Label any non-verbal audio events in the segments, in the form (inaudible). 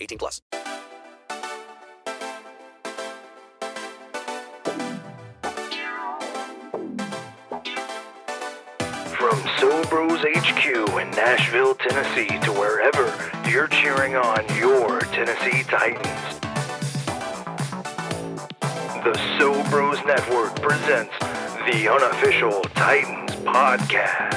18 plus. From Sobros HQ in Nashville, Tennessee to wherever you're cheering on your Tennessee Titans. The Sobros Network presents the unofficial Titans podcast.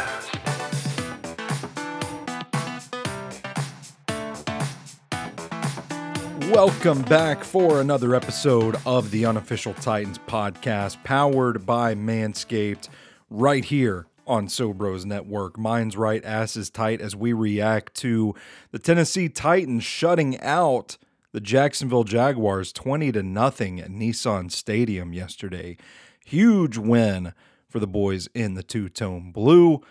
Welcome back for another episode of the Unofficial Titans podcast, powered by Manscaped, right here on Sobros Network. Mine's right, ass is tight as we react to the Tennessee Titans shutting out the Jacksonville Jaguars 20 to nothing at Nissan Stadium yesterday. Huge win for the boys in the two-tone blue.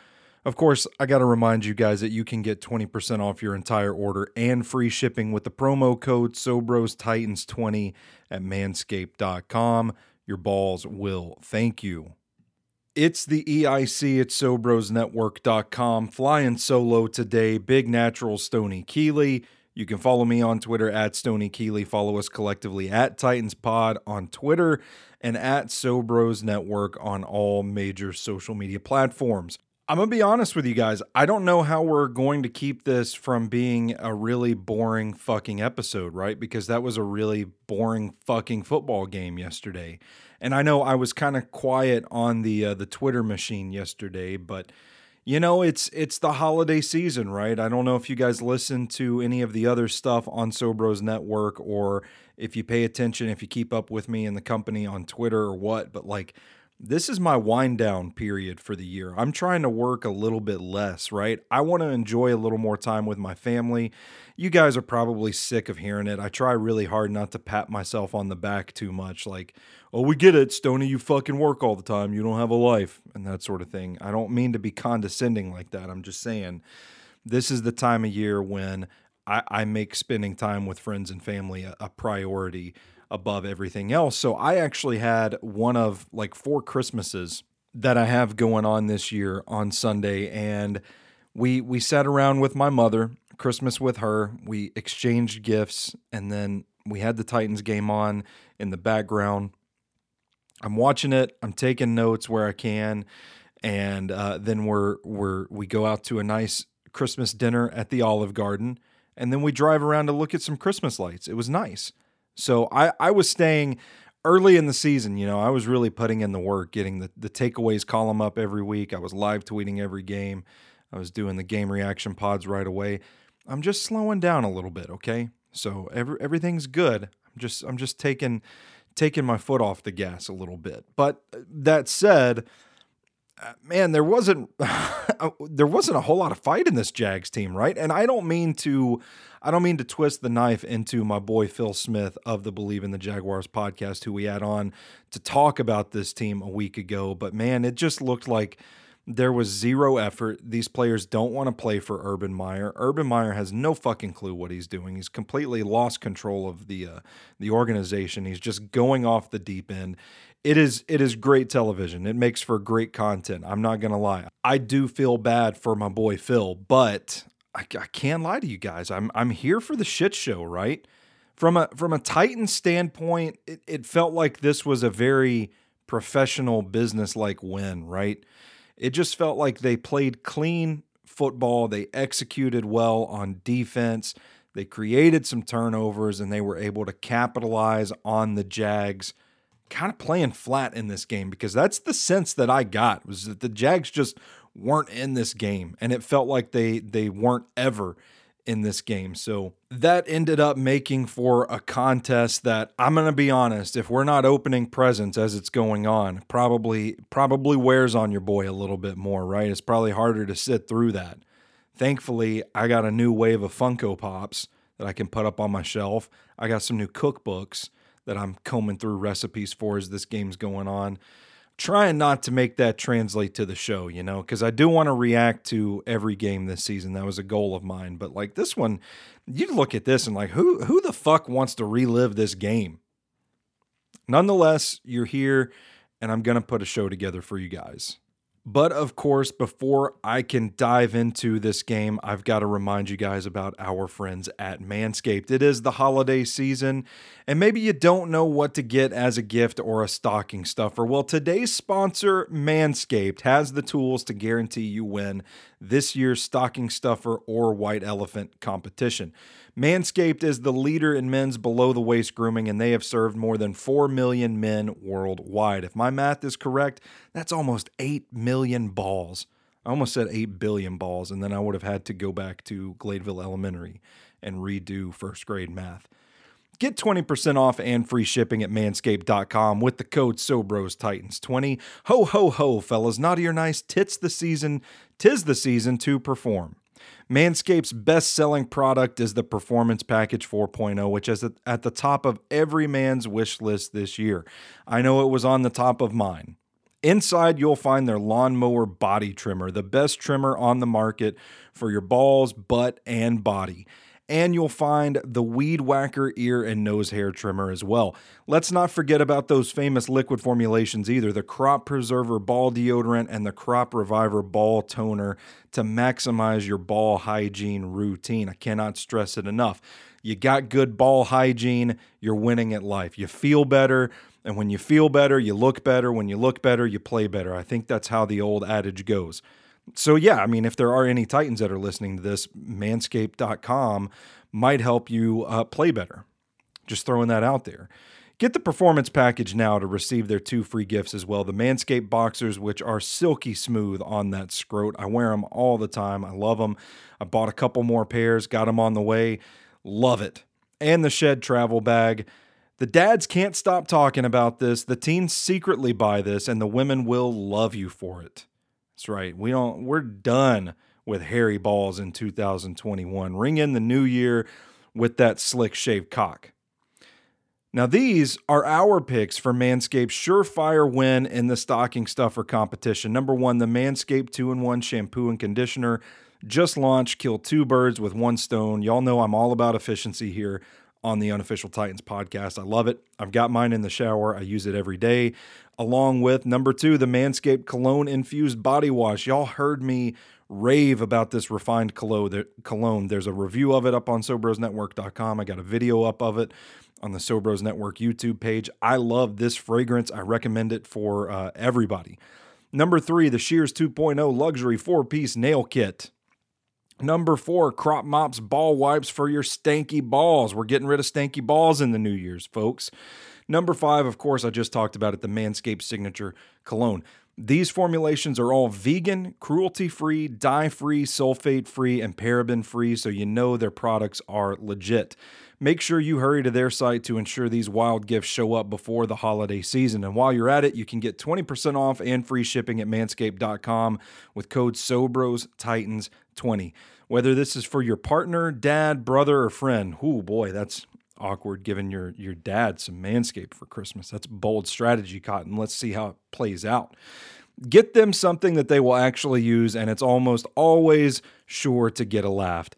Of course, I got to remind you guys that you can get 20% off your entire order and free shipping with the promo code SobrosTitans20 at manscaped.com. Your balls will thank you. It's the EIC at SobrosNetwork.com. Flying solo today, Big Natural Stony Keeley. You can follow me on Twitter at Stony Keeley. Follow us collectively at Titans Pod on Twitter and at Sobros Network on all major social media platforms. I'm going to be honest with you guys. I don't know how we're going to keep this from being a really boring fucking episode, right? Because that was a really boring fucking football game yesterday. And I know I was kind of quiet on the uh, the Twitter machine yesterday, but you know, it's it's the holiday season, right? I don't know if you guys listen to any of the other stuff on Sobros Network or if you pay attention, if you keep up with me and the company on Twitter or what, but like this is my wind down period for the year. I'm trying to work a little bit less, right? I want to enjoy a little more time with my family. You guys are probably sick of hearing it. I try really hard not to pat myself on the back too much, like, oh, we get it, Stony, you fucking work all the time. You don't have a life, and that sort of thing. I don't mean to be condescending like that. I'm just saying this is the time of year when I, I make spending time with friends and family a, a priority above everything else. So I actually had one of like four Christmases that I have going on this year on Sunday and we we sat around with my mother, Christmas with her. We exchanged gifts and then we had the Titans game on in the background. I'm watching it, I'm taking notes where I can and uh, then we're we're we go out to a nice Christmas dinner at the Olive Garden and then we drive around to look at some Christmas lights. It was nice. So I, I was staying early in the season, you know, I was really putting in the work, getting the, the takeaways column up every week. I was live tweeting every game. I was doing the game reaction pods right away. I'm just slowing down a little bit, okay? So every, everything's good. I'm just I'm just taking taking my foot off the gas a little bit. But uh, that said, uh, man, there wasn't (laughs) there wasn't a whole lot of fight in this Jags team, right? And I don't mean to I don't mean to twist the knife into my boy Phil Smith of the Believe in the Jaguars podcast, who we had on to talk about this team a week ago. But man, it just looked like there was zero effort. These players don't want to play for Urban Meyer. Urban Meyer has no fucking clue what he's doing. He's completely lost control of the uh, the organization. He's just going off the deep end. It is it is great television. It makes for great content. I'm not gonna lie. I do feel bad for my boy Phil, but I, I can't lie to you guys. I'm I'm here for the shit show, right? From a from a Titan standpoint, it, it felt like this was a very professional business like win, right? It just felt like they played clean football. They executed well on defense. They created some turnovers and they were able to capitalize on the Jags kind of playing flat in this game because that's the sense that I got was that the Jags just weren't in this game and it felt like they they weren't ever in this game. So that ended up making for a contest that I'm going to be honest, if we're not opening presents as it's going on, probably probably wears on your boy a little bit more, right? It's probably harder to sit through that. Thankfully, I got a new wave of Funko Pops that I can put up on my shelf. I got some new cookbooks that I'm combing through recipes for as this game's going on trying not to make that translate to the show, you know, because I do want to react to every game this season. That was a goal of mine. But like this one, you look at this and like, who who the fuck wants to relive this game? Nonetheless, you're here, and I'm gonna put a show together for you guys. But of course, before I can dive into this game, I've got to remind you guys about our friends at Manscaped. It is the holiday season, and maybe you don't know what to get as a gift or a stocking stuffer. Well, today's sponsor, Manscaped, has the tools to guarantee you win this year's stocking stuffer or white elephant competition. Manscaped is the leader in men's below the waist grooming, and they have served more than 4 million men worldwide. If my math is correct, that's almost 8 million balls. I almost said 8 billion balls, and then I would have had to go back to Gladeville Elementary and redo first grade math. Get 20% off and free shipping at manscaped.com with the code SOBROSTitans20. Ho, ho, ho, fellas. Naughty or nice, tits the season. Tis the season to perform. Manscaped's best selling product is the Performance Package 4.0, which is at the top of every man's wish list this year. I know it was on the top of mine. Inside, you'll find their lawnmower body trimmer, the best trimmer on the market for your balls, butt, and body and you'll find the Weed Whacker ear and nose hair trimmer as well. Let's not forget about those famous liquid formulations either the Crop Preserver Ball Deodorant and the Crop Reviver Ball Toner to maximize your ball hygiene routine. I cannot stress it enough. You got good ball hygiene, you're winning at life. You feel better. And when you feel better, you look better. When you look better, you play better. I think that's how the old adage goes. So, yeah, I mean, if there are any Titans that are listening to this, manscaped.com might help you uh, play better. Just throwing that out there. Get the performance package now to receive their two free gifts as well. The Manscaped boxers, which are silky smooth on that scrot. I wear them all the time. I love them. I bought a couple more pairs, got them on the way. Love it. And the Shed travel bag. The dads can't stop talking about this. The teens secretly buy this, and the women will love you for it. That's right. We don't we're done with hairy balls in 2021. Ring in the new year with that slick shaved cock. Now, these are our picks for Manscaped's surefire win in the stocking stuffer competition. Number one, the Manscaped 2 in 1 shampoo and conditioner just launched. Kill two birds with one stone. Y'all know I'm all about efficiency here on the Unofficial Titans podcast. I love it. I've got mine in the shower. I use it every day. Along with number two, the Manscaped Cologne Infused Body Wash. Y'all heard me rave about this refined cologne. There's a review of it up on SoBrosNetwork.com. I got a video up of it on the Sobros Network YouTube page. I love this fragrance. I recommend it for uh, everybody. Number three, the Shears 2.0 Luxury Four Piece Nail Kit. Number four, crop mops ball wipes for your stanky balls. We're getting rid of stanky balls in the New Year's, folks. Number five, of course, I just talked about it the Manscaped Signature Cologne. These formulations are all vegan, cruelty free, dye free, sulfate free, and paraben free, so you know their products are legit. Make sure you hurry to their site to ensure these wild gifts show up before the holiday season. And while you're at it, you can get 20% off and free shipping at manscaped.com with code SOBROSTitans20. Whether this is for your partner, dad, brother, or friend, oh boy, that's awkward giving your your dad some manscaped for Christmas. That's bold strategy, Cotton. Let's see how it plays out. Get them something that they will actually use, and it's almost always sure to get a laugh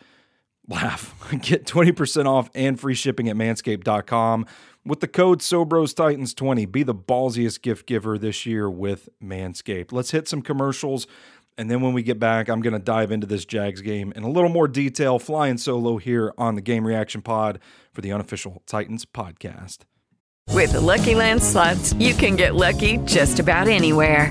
laugh. (laughs) Get 20% off and free shipping at manscaped.com with the code SOBROSTitans20. Be the ballsiest gift giver this year with Manscaped. Let's hit some commercials. And then when we get back, I'm going to dive into this Jags game in a little more detail, flying solo here on the Game Reaction Pod for the unofficial Titans podcast. With the Lucky Land slots, you can get lucky just about anywhere.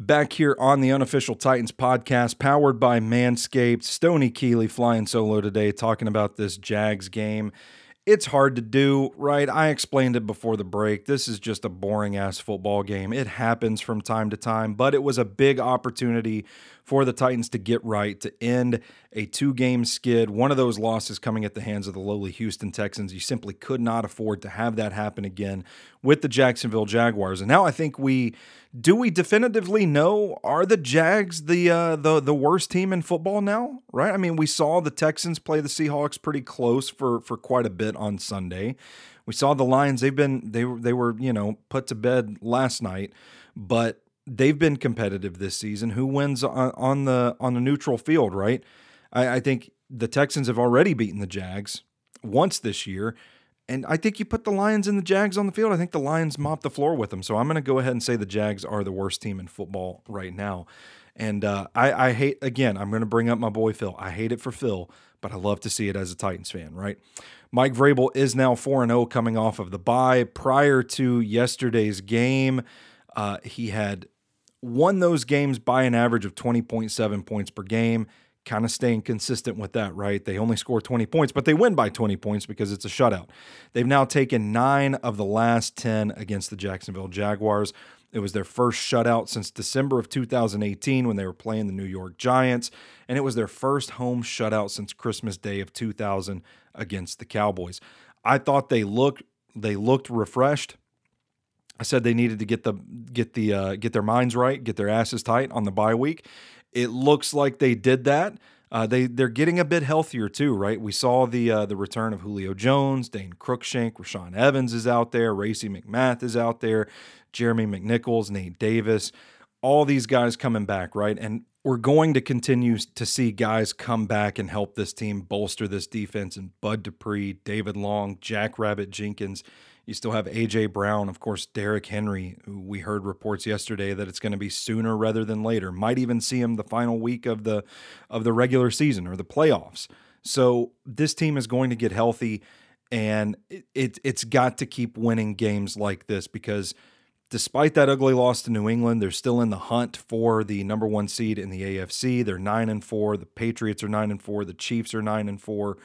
Back here on the Unofficial Titans podcast, powered by Manscaped. Stony Keeley flying solo today, talking about this Jags game. It's hard to do, right? I explained it before the break. This is just a boring ass football game. It happens from time to time, but it was a big opportunity for the Titans to get right, to end a two game skid. One of those losses coming at the hands of the lowly Houston Texans. You simply could not afford to have that happen again with the Jacksonville Jaguars. And now I think we do we definitively know are the Jags the uh, the the worst team in football now? Right? I mean, we saw the Texans play the Seahawks pretty close for for quite a bit on Sunday. We saw the Lions; they've been they they were you know put to bed last night, but they've been competitive this season. Who wins on, on the on the neutral field? Right? I, I think the Texans have already beaten the Jags once this year. And I think you put the Lions and the Jags on the field. I think the Lions mop the floor with them. So I'm going to go ahead and say the Jags are the worst team in football right now. And uh, I, I hate, again, I'm going to bring up my boy Phil. I hate it for Phil, but I love to see it as a Titans fan, right? Mike Vrabel is now 4 0 coming off of the bye. Prior to yesterday's game, uh, he had won those games by an average of 20.7 points per game kind of staying consistent with that, right? They only score 20 points, but they win by 20 points because it's a shutout. They've now taken nine of the last 10 against the Jacksonville Jaguars. It was their first shutout since December of 2018 when they were playing the New York Giants, and it was their first home shutout since Christmas Day of 2000 against the Cowboys. I thought they looked they looked refreshed. I said they needed to get the get the uh, get their minds right, get their asses tight on the bye week, it looks like they did that. Uh, they they're getting a bit healthier too, right? We saw the uh, the return of Julio Jones, Dane Cruikshank, Rashaan Evans is out there, Racey McMath is out there, Jeremy McNichols, Nate Davis, all these guys coming back, right? And we're going to continue to see guys come back and help this team bolster this defense. And Bud Dupree, David Long, Jack Rabbit Jenkins, you still have AJ Brown, of course, Derrick Henry. we heard reports yesterday that it's going to be sooner rather than later. Might even see him the final week of the of the regular season or the playoffs. So this team is going to get healthy, and it, it it's got to keep winning games like this because despite that ugly loss to New England, they're still in the hunt for the number one seed in the AFC. They're nine and four. The Patriots are nine and four. The Chiefs are nine and four.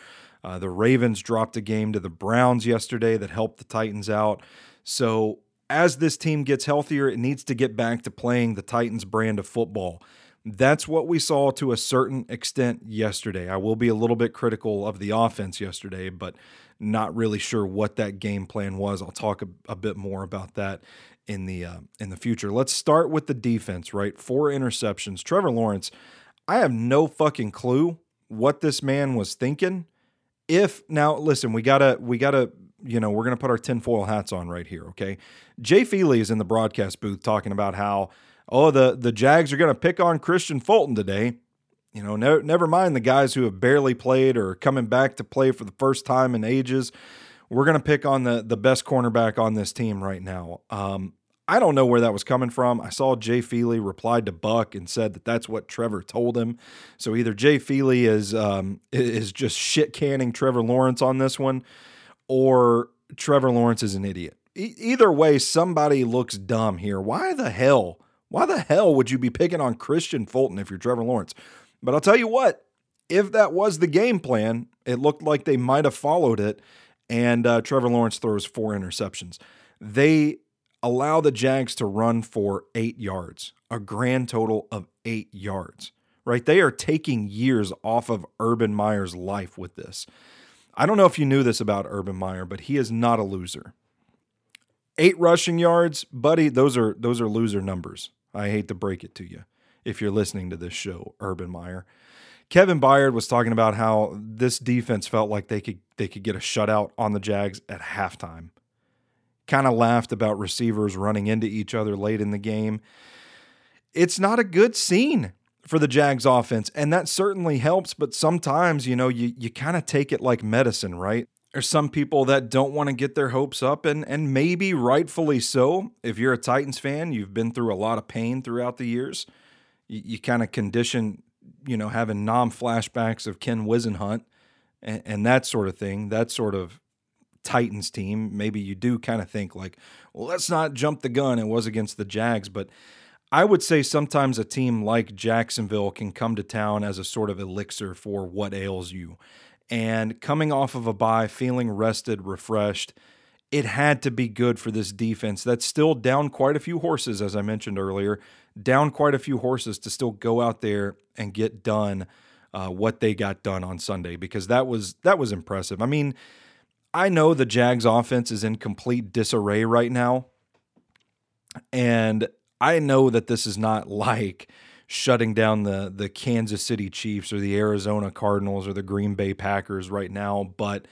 Uh, the Ravens dropped a game to the Browns yesterday that helped the Titans out. So, as this team gets healthier, it needs to get back to playing the Titans brand of football. That's what we saw to a certain extent yesterday. I will be a little bit critical of the offense yesterday, but not really sure what that game plan was. I'll talk a, a bit more about that in the uh, in the future. Let's start with the defense, right? Four interceptions. Trevor Lawrence, I have no fucking clue what this man was thinking if now listen, we gotta we gotta you know we're gonna put our tinfoil hats on right here. Okay, Jay Feely is in the broadcast booth talking about how oh the the Jags are gonna pick on Kristian Fulton today. You know, ne- never mind the guys who have barely played or coming back to play for the first time in ages. We're gonna pick on the the best cornerback on this team right now. Um, I don't know where that was coming from. I saw Jay Feely replied to Buck and said that that's what Trevor told him. So either Jay Feely is um, is just shit canning Trevor Lawrence on this one, or Trevor Lawrence is an idiot. E- either way, somebody looks dumb here. Why the hell? Why the hell would you be picking on Kristian Fulton if you're Trevor Lawrence? But I'll tell you what, if that was the game plan, it looked like they might have followed it, and uh, Trevor Lawrence throws four interceptions. They allow the Jags to run for eight yards, a grand total of eight yards, right? They are taking years off of Urban Meyer's life with this. I don't know if you knew this about Urban Meyer, but he is not a loser. Eight rushing yards, buddy, those are those are loser numbers. I hate to break it to you if you're listening to this show, Urban Meyer. Kevin Byard was talking about how this defense felt like they could they could get a shutout on the Jags at halftime kind of laughed about receivers running into each other late in the game. It's not a good scene for the Jags offense. And that certainly helps, but sometimes, you know, you, you kind of take it like medicine, right? There's some people that don't want to get their hopes up, and, and maybe rightfully so. If you're a Titans fan, you've been through a lot of pain throughout the years. You, you kind of condition, you know, having non flashbacks of Ken Whisenhunt and, and that sort of thing, that sort of Titans team. Maybe you do kind of think, like, well, let's not jump the gun. It was against the Jags, but I would say sometimes a team like Jacksonville can come to town as a sort of elixir for what ails you. And coming off of a bye, feeling rested, refreshed, it had to be good for this defense that's still down quite a few horses, as I mentioned earlier, down quite a few horses to still go out there and get done uh, what they got done on Sunday because that was that was impressive. I mean, I know the Jags offense is in complete disarray right now, and I know that this is not (laughs) like shutting down the the Kansas City Chiefs or the Arizona Cardinals or the Green Bay Packers right now, but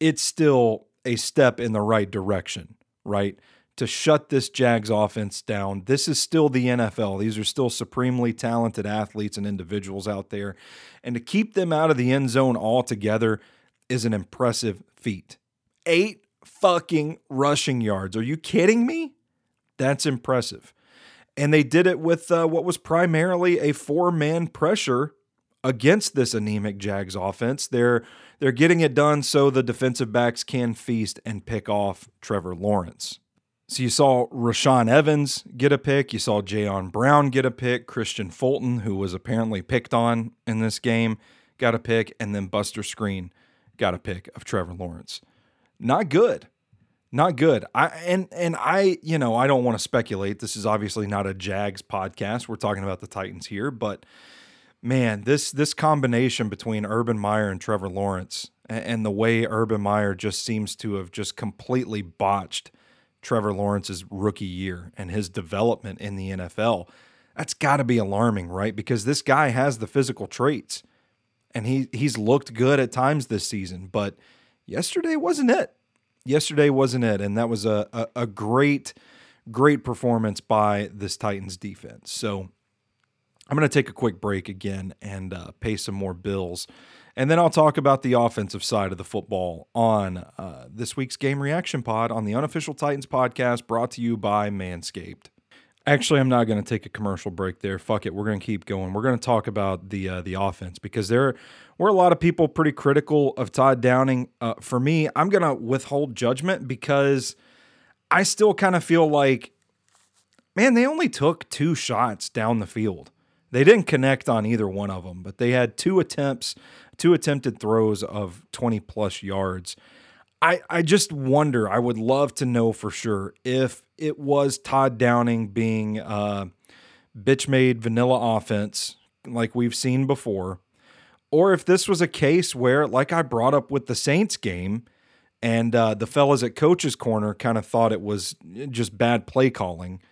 it's still a step in the right direction, right? To shut this Jags offense down. This is still the NFL. These are still supremely talented athletes and individuals out there. And to keep them out of the end zone altogether is an impressive feat. Eight fucking rushing yards. Are you kidding me? That's impressive and they did it with uh, what was primarily a four-man pressure against this anemic Jags offense. They're they're getting it done so the defensive backs can feast and pick off Trevor Lawrence. So you saw Rashaan Evans get a pick, you saw Jayon Brown get a pick, Kristian Fulton, who was apparently picked on in this game, got a pick, and then Buster Skrine got a pick of Trevor Lawrence. Not good not good. I and and I, you know, I don't want to speculate. This is obviously not a Jags podcast. We're talking about the Titans here, but man, this this combination between Urban Meyer and Trevor Lawrence and, and the way Urban Meyer just seems to have just completely botched Trevor Lawrence's rookie year and his development in the NFL. That's got to be alarming, right? Because this guy has the physical traits and he he's looked good at times this season, but yesterday wasn't it yesterday wasn't it, and that was a, a, a great, great performance by this Titans defense. So I'm going to take a quick break again and uh, pay some more bills. And then I'll talk about the offensive side of the football on uh, this week's Game Reaction Pod on the Unofficial Titans podcast brought to you by Manscaped. Actually, I'm not going to take a commercial break there. Fuck it, we're going to keep going. We're going to talk about the uh, the offense because there were a lot of people pretty critical of Todd Downing. Uh, for me, I'm going to withhold judgment because I still kind of feel like, man, they only took two shots down the field. They didn't connect on either one of them, but they had two attempts, two attempted throws of 20 plus yards. I, I just wonder, I would love to know for sure if it was Todd Downing being uh, bitch made vanilla offense like we've seen before, or if this was a case where, like I brought up with the Saints game, and uh, the fellas at Coach's Corner kind of thought it was just bad play calling.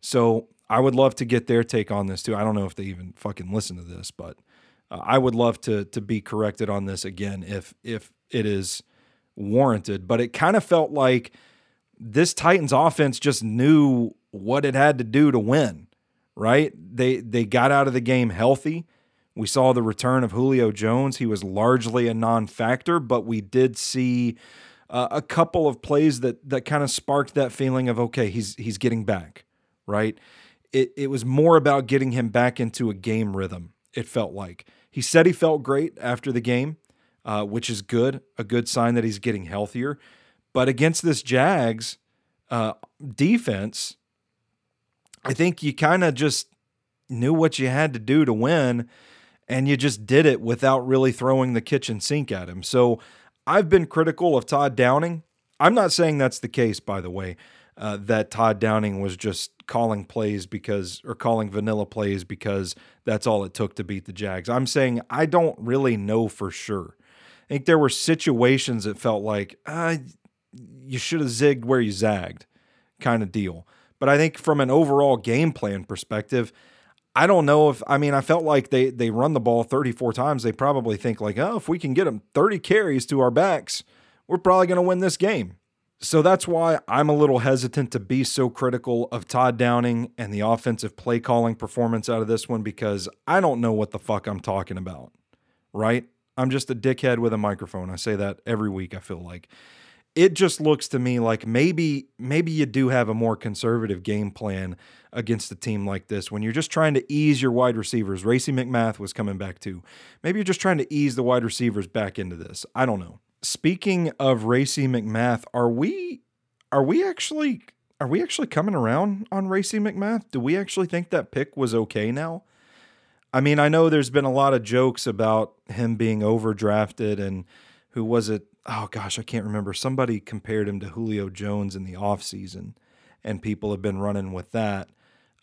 So I would love to get their take on this too. I don't know if they even fucking listen to this, but uh, I would love to to be corrected on this again if if it is warranted, but it kind of felt like this Titans offense just knew what it had to do to win, right? They they got out of the game healthy. We saw the return of Julio Jones. He was largely a non-factor, but we did see uh, a couple of plays that that kind of sparked that feeling of okay, he's he's getting back, right? It it was more about getting him back into a game rhythm. It felt like he said he felt great after the game uh, which is good, a good sign that he's getting healthier. But against this Jags uh, defense, I think you kind of just knew what you had to do to win, and you just did it without really throwing the kitchen sink at him. So I've been critical of Todd Downing. I'm not saying that's the case, by the way, uh, that Todd Downing was just calling plays because, or calling vanilla plays because that's all it took to beat the Jags. I'm saying I don't really know for sure. I think there were situations that felt like uh, you should have zigged where you zagged, kind of deal. But I think from an overall game plan perspective, I don't know if I mean I felt like they they run the ball 34 times. They probably think like, oh, if we can get them 30 carries to our backs, we're probably going to win this game. So that's why I'm a little hesitant to be so critical of Todd Downing and the offensive play calling performance out of this one because I don't know what the fuck I'm talking about, right? I'm just a dickhead with a microphone. I say that every week, I feel like. It just looks to me like maybe maybe you do have a more conservative game plan against a team like this when you're just trying to ease your wide receivers. Racey McMath was coming back too. Maybe you're just trying to ease the wide receivers back into this. I don't know speaking of Racey McMath, are we are we actually are we actually coming around on Racey McMath? Do we actually think that pick was okay now? I mean, I know there's been a lot of jokes about him being overdrafted and who was it? Oh gosh, I can't remember. Somebody compared him to Julio Jones in the offseason and people have been running with that.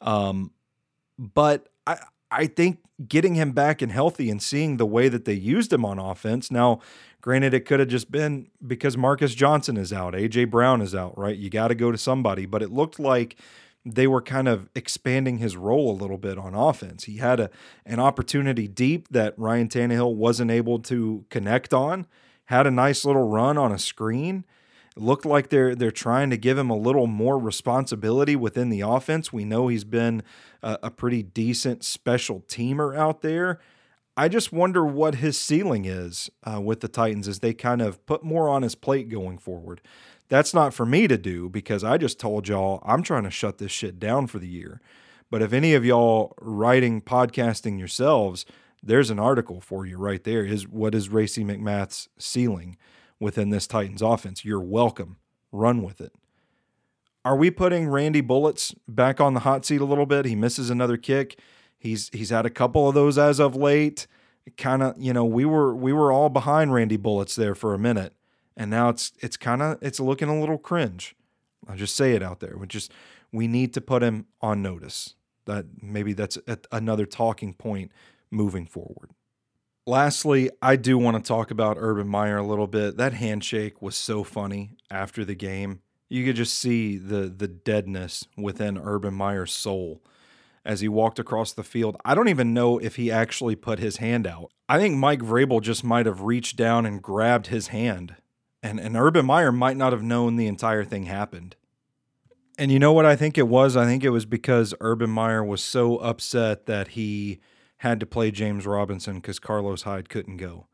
Um, but I I think getting him back and healthy and seeing the way that they used him on offense. Now, granted, it could have just been because Marcus Johnson is out, AJ Brown is out, right? You got to go to somebody, but it looked like they were kind of expanding his role a little bit on offense. He had a an opportunity deep that Ryan Tannehill wasn't able to connect on. Had a nice little run on a screen looked like they're they're trying to give him a little more responsibility within the offense. We know he's been a, a pretty decent special teamer out there. I just wonder what his ceiling is uh, with the Titans as they kind of put more on his plate going forward. That's not for me to do because I just told y'all I'm trying to shut this shit down for the year. But if any of y'all writing podcasting yourselves, there's an article for you right there. Is what is Racey McMath's ceiling? within this Titans offense. You're welcome. Run with it. Are we putting Randy Bullock back on the hot seat a little bit? He misses another kick. He's he's had a couple of those as of late. Kind of, you know, we were we were all behind Randy Bullock there for a minute, and now it's it's kind of it's looking a little cringe. I'll just say it out there. We just we need to put him on notice. That maybe that's another talking point moving forward. Lastly, I do want to talk about Urban Meyer a little bit. That handshake was so funny after the game. You could just see the the deadness within Urban Meyer's soul as he walked across the field. I don't even know if he actually put his hand out. I think Mike Vrabel just might have reached down and grabbed his hand. And and Urban Meyer might not have known the entire thing happened. And you know what I think it was? I think it was because Urban Meyer was so upset that he had to play James Robinson because Carlos Hyde couldn't go.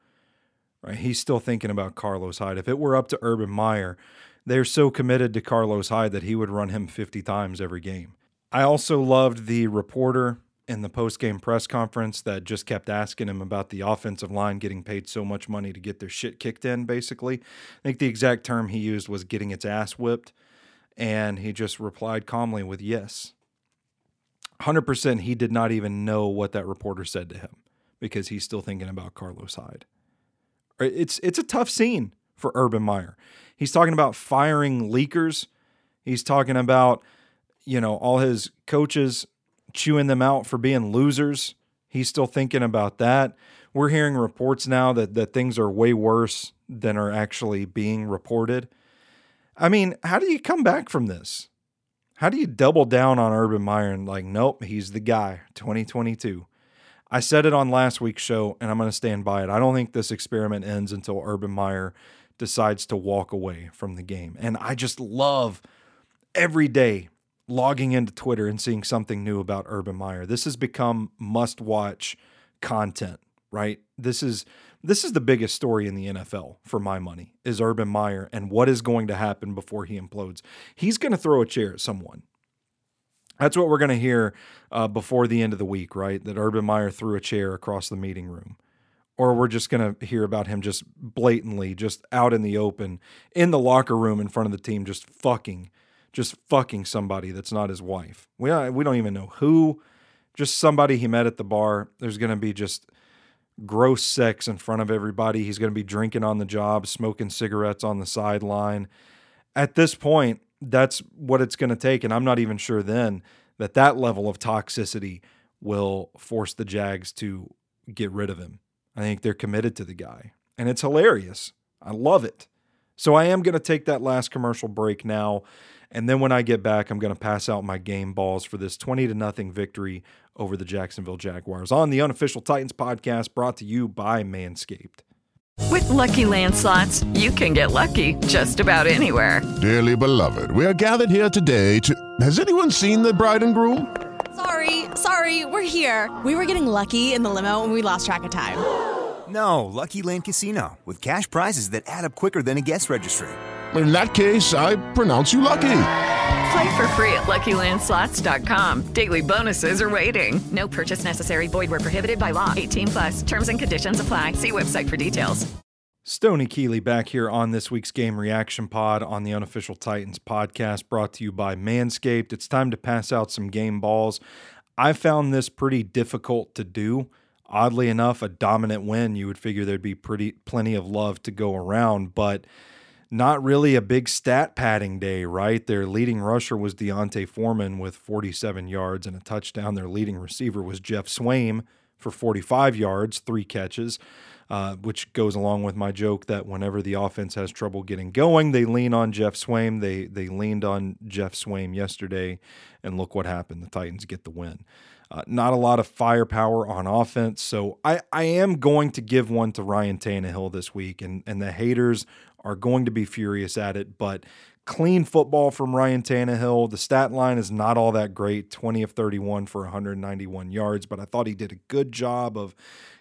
Right? He's still thinking about Carlos Hyde. If it were up to Urban Meyer, they're so committed to Carlos Hyde that he would run him 50 times every game. I also loved the reporter in the post-game press conference that just kept asking him about the offensive line getting paid so much money to get their shit kicked in basically. I think the exact term he used was getting its ass whipped and he just replied calmly with yes. 100% he did not even know what that reporter said to him because he's still thinking about Carlos Hyde. It's it's a tough scene for Urban Meyer. He's talking about firing leakers. He's talking about you know all his coaches chewing them out for being losers. He's still thinking about that. We're hearing reports now that that things are way worse than are actually being reported. I mean, how do you come back from this? How do you double down on Urban Meyer and like, nope, he's the guy, 2022? I said it on last week's show, and I'm going to stand by it. I don't think this experiment ends until Urban Meyer decides to walk away from the game. And I just love every day logging into Twitter and seeing something new about Urban Meyer. This has become must watch content, right? This is this is the biggest story in the NFL for my money is Urban Meyer and what is going to happen before he implodes. He's going to throw a chair at someone. That's what we're going to hear uh, before the end of the week, right? That Urban Meyer threw a chair across the meeting room. Or we're just going to hear about him just blatantly, just out in the open, in the locker room in front of the team, just fucking, just fucking somebody that's not his wife. We don't, we don't even know who, just somebody he met at the bar. There's going to be just gross sex in front of everybody. He's going to be drinking on the job, smoking cigarettes on the sideline. At this point, that's what it's going to take. And I'm not even sure then that that level of toxicity will force the Jags to get rid of him. I think they're committed to the guy. And it's hilarious. I love it. So I am going to take that last commercial break now. And then when I get back, I'm going to pass out my game balls for this 20 to nothing victory over the Jacksonville Jaguars on the unofficial Titans podcast brought to you by Manscaped. With Lucky Land slots, you can get lucky just about anywhere. Dearly beloved, we are gathered here today to. Has anyone seen the bride and groom? Sorry, sorry, we're here. We were getting lucky in the limo and we lost track of time. No, Lucky Land Casino, with cash prizes that add up quicker than a guest registry. In that case, I pronounce you lucky. Play for free at LuckyLandSlots.com. Daily bonuses are waiting. No purchase necessary. Void where prohibited by law. 18 plus. Terms and conditions apply. See website for details. Stony Keeley back here on this week's game reaction pod on the unofficial Titans podcast brought to you by Manscaped. It's time to pass out some game balls. I found this pretty difficult to do. Oddly enough, a dominant win, you would figure there'd be pretty plenty of love to go around, but not really a big stat padding day, right? Their leading rusher was D'Onta Foreman with 47 yards and a touchdown. Their leading receiver was Geoff Swaim for 45 yards, three catches, uh, which goes along with my joke that whenever the offense has trouble getting going, they lean on Geoff Swaim. They they leaned on Geoff Swaim yesterday, and look what happened. The Titans get the win. Uh, not a lot of firepower on offense, so I, I am going to give one to Ryan Tannehill this week, and and the haters are going to be furious at it, but clean football from Ryan Tannehill. The stat line is not all that great 20 of 31 for 191 yards, but I thought he did a good job of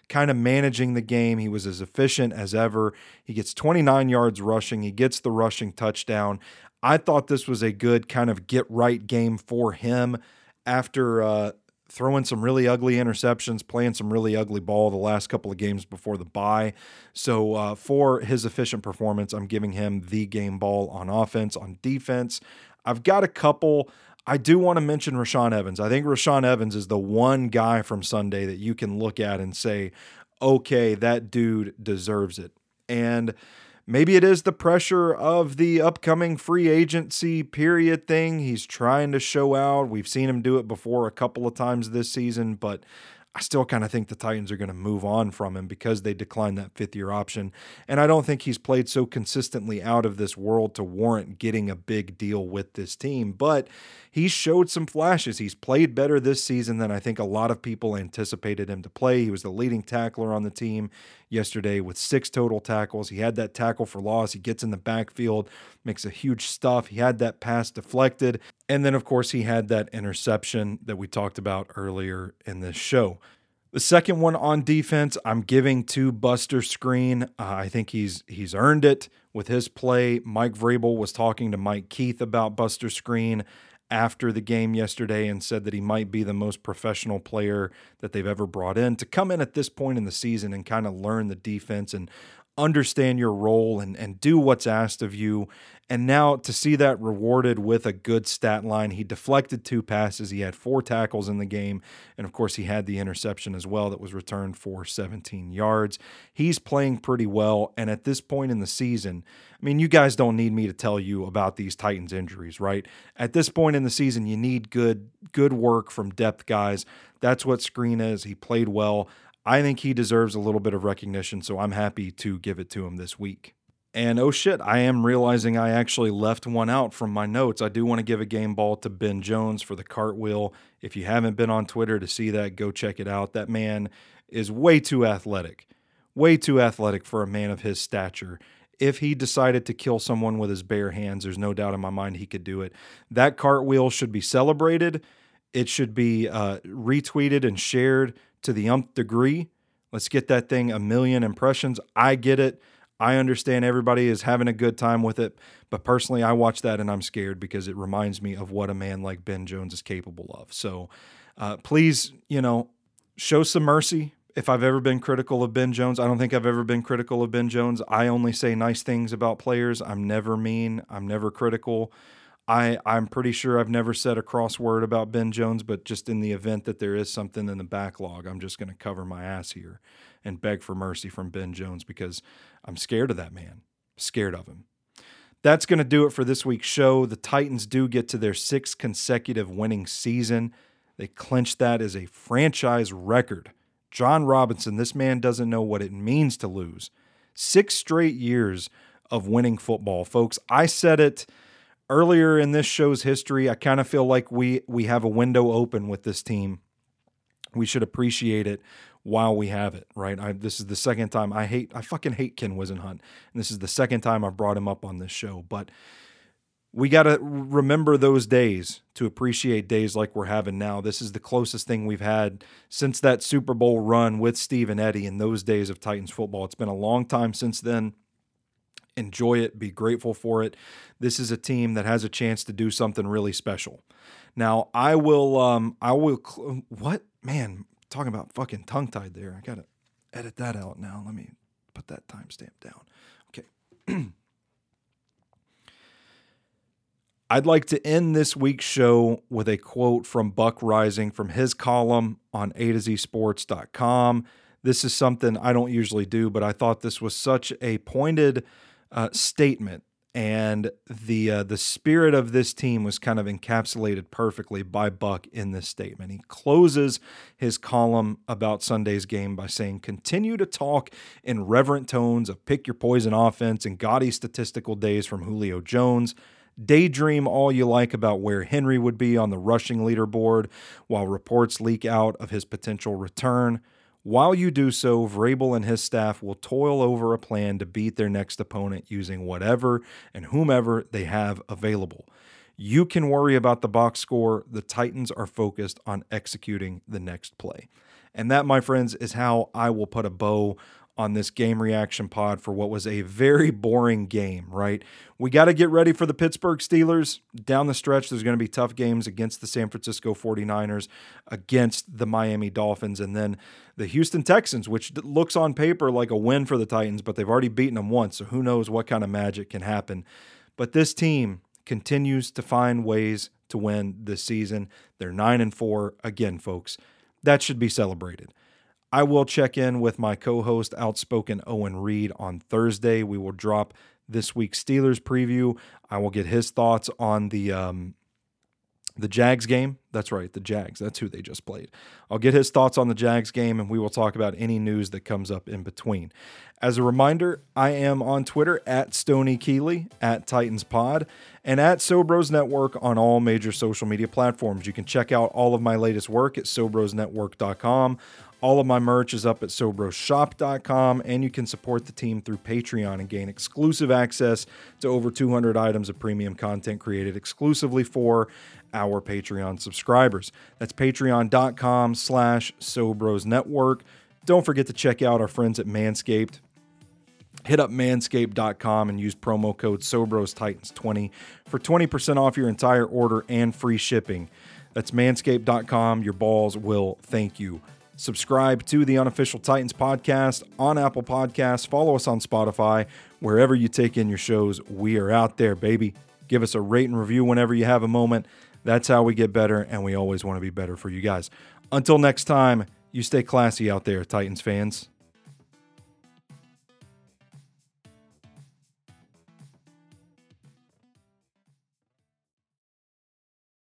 kind of managing the game. He was as efficient as ever. He gets 29 yards rushing, he gets the rushing touchdown. I thought this was a good kind of get right game for him after uh, throwing some really ugly interceptions, playing some really ugly ball the last couple of games before the bye. So, uh, for his efficient performance, I'm giving him the game ball on offense. On defense, I've got a couple. I do want to mention Rashaan Evans. I think Rashaan Evans is the one guy from Sunday that you can look at and say, okay, that dude deserves it. And Maybe it is the pressure of the upcoming free agency period thing. He's trying to show out. We've seen him do it before a couple of times this season, but I still kind of think the Titans are going to move on from him because they declined that fifth year option. And I don't think he's played so consistently out of this world to warrant getting a big deal with this team. But he showed some flashes. He's played better this season than I think a lot of people anticipated him to play. He was the leading tackler on the team yesterday with six total tackles. He had that tackle for loss. He gets in the backfield, makes a huge stuff. He had that pass deflected. And then, of course, he had that interception that we talked about earlier in this show. The second one on defense, I'm giving to Buster Skrine. Uh, I think he's he's earned it with his play. Mike Vrabel was talking to Mike Keith about Buster Skrine after the game yesterday and said that he might be the most professional player that they've ever brought in to come in at this point in the season and kind of learn the defense and understand your role and, and do what's asked of you. And now to see that rewarded with a good stat line, he deflected two passes. He had four tackles in the game. And of course, he had the interception as well that was returned for 17 yards. He's playing pretty well. And at this point in the season, I mean, you guys don't need me to tell you about these Titans injuries, right? At this point in the season, you need good, good work from depth guys. That's what Skrine is. He played well. I think he deserves a little bit of recognition, so I'm happy to give it to him this week. And oh shit, I am realizing I actually left one out from my notes. I do want to give a game ball to Ben Jones for the cartwheel. If you haven't been on Twitter to see that, go check it out. That man is way too athletic, way too athletic for a man of his stature. If he decided to kill someone with his bare hands, there's no doubt in my mind he could do it. That cartwheel should be celebrated. It should be uh, retweeted and shared to the umph degree. Let's get that thing a million impressions. I get it. I understand everybody is having a good time with it, but personally, I watch that and I'm scared because it reminds me of what a man like Ben Jones is capable of. So uh, please, you know, show some mercy. If I've ever been critical of Ben Jones, I don't think I've ever been critical of Ben Jones. I only say nice things about players. I'm never mean, I'm never critical. I I'm pretty sure I've never said a crossword about Ben Jones, but just in the event that there is something in the backlog, I'm just going to cover my ass here and beg for mercy from Ben Jones because I'm scared of that man. Scared of him. That's going to do it for this week's show. The Titans do get to their sixth consecutive winning season. They clinched that as a franchise record. Jon Robinson, this man doesn't know what it means to lose. Six straight years of winning football, folks. I said it earlier in this show's history, I kind of feel like we we have a window open with this team. We should appreciate it while we have it, right? I, this is the second time I hate, I fucking hate Ken Whisenhunt. And this is the second time I've brought him up on this show. But we got to remember those days to appreciate days like we're having now. This is the closest thing we've had since that Super Bowl run with Steve and Eddie in those days of Titans football. It's been a long time since then. Enjoy it, be grateful for it. This is a team that has a chance to do something really special. Now, I will, um, I will, cl- what? Man, talking about fucking tongue tied there. I got to edit that out now. Let me put that timestamp down. Okay. (clears throat) I'd like to end this week's show with a quote from Buck Reising from his column on A to Z Sports.com. This is something I don't usually do, but I thought this was such a pointed uh, statement, and the uh, the spirit of this team was kind of encapsulated perfectly by Buck in this statement. He closes his column about Sunday's game by saying, "Continue to talk in reverent tones of pick your poison offense and gaudy statistical days from Julio Jones." Daydream all you like about where Henry would be on the rushing leaderboard while reports leak out of his potential return. While you do so, Vrabel and his staff will toil over a plan to beat their next opponent using whatever and whomever they have available. You can worry about the box score. The Titans are focused on executing the next play. And that, my friends, is how I will put a bow on this game reaction pod for what was a very boring game, right? We got to get ready for the Pittsburgh Steelers. Down the stretch, there's going to be tough games against the San Francisco 49ers, against the Miami Dolphins, and then the Houston Texans, which looks on paper like a win for the Titans, but they've already beaten them once. So who knows what kind of magic can happen. But this team continues to find ways to win this season. They're 9 and 4 again, folks. That should be celebrated. I will check in with my co host, Outspoken Owen Reed, on Thursday. We will drop this week's Steelers preview. I will get his thoughts on the. Um, the Jags game. That's right, the Jags. That's who they just played. I'll get his thoughts on the Jags game and we will talk about any news that comes up in between. As a reminder, I am on Twitter at Stony Keeley, at Titans Pod, and at Sobros Network on all major social media platforms. You can check out all of my latest work at SobrosNetwork.com. All of my merch is up at SobrosShop.com, and you can support the team through Patreon and gain exclusive access to over 200 items of premium content created exclusively for our Patreon subscribers. That's patreon.com slash Sobros Network. Don't forget to check out our friends at Manscaped. Hit up manscaped.com and use promo code SobrosTitans20 for 20% off your entire order and free shipping. That's manscaped.com. Your balls will thank you. Subscribe to the unofficial Titans podcast on Apple Podcasts. Follow us on Spotify. Wherever you take in your shows, we are out there, baby. Give us a rate and review whenever you have a moment. That's how we get better, and we always want to be better for you guys. Until next time, you stay classy out there, Titans fans.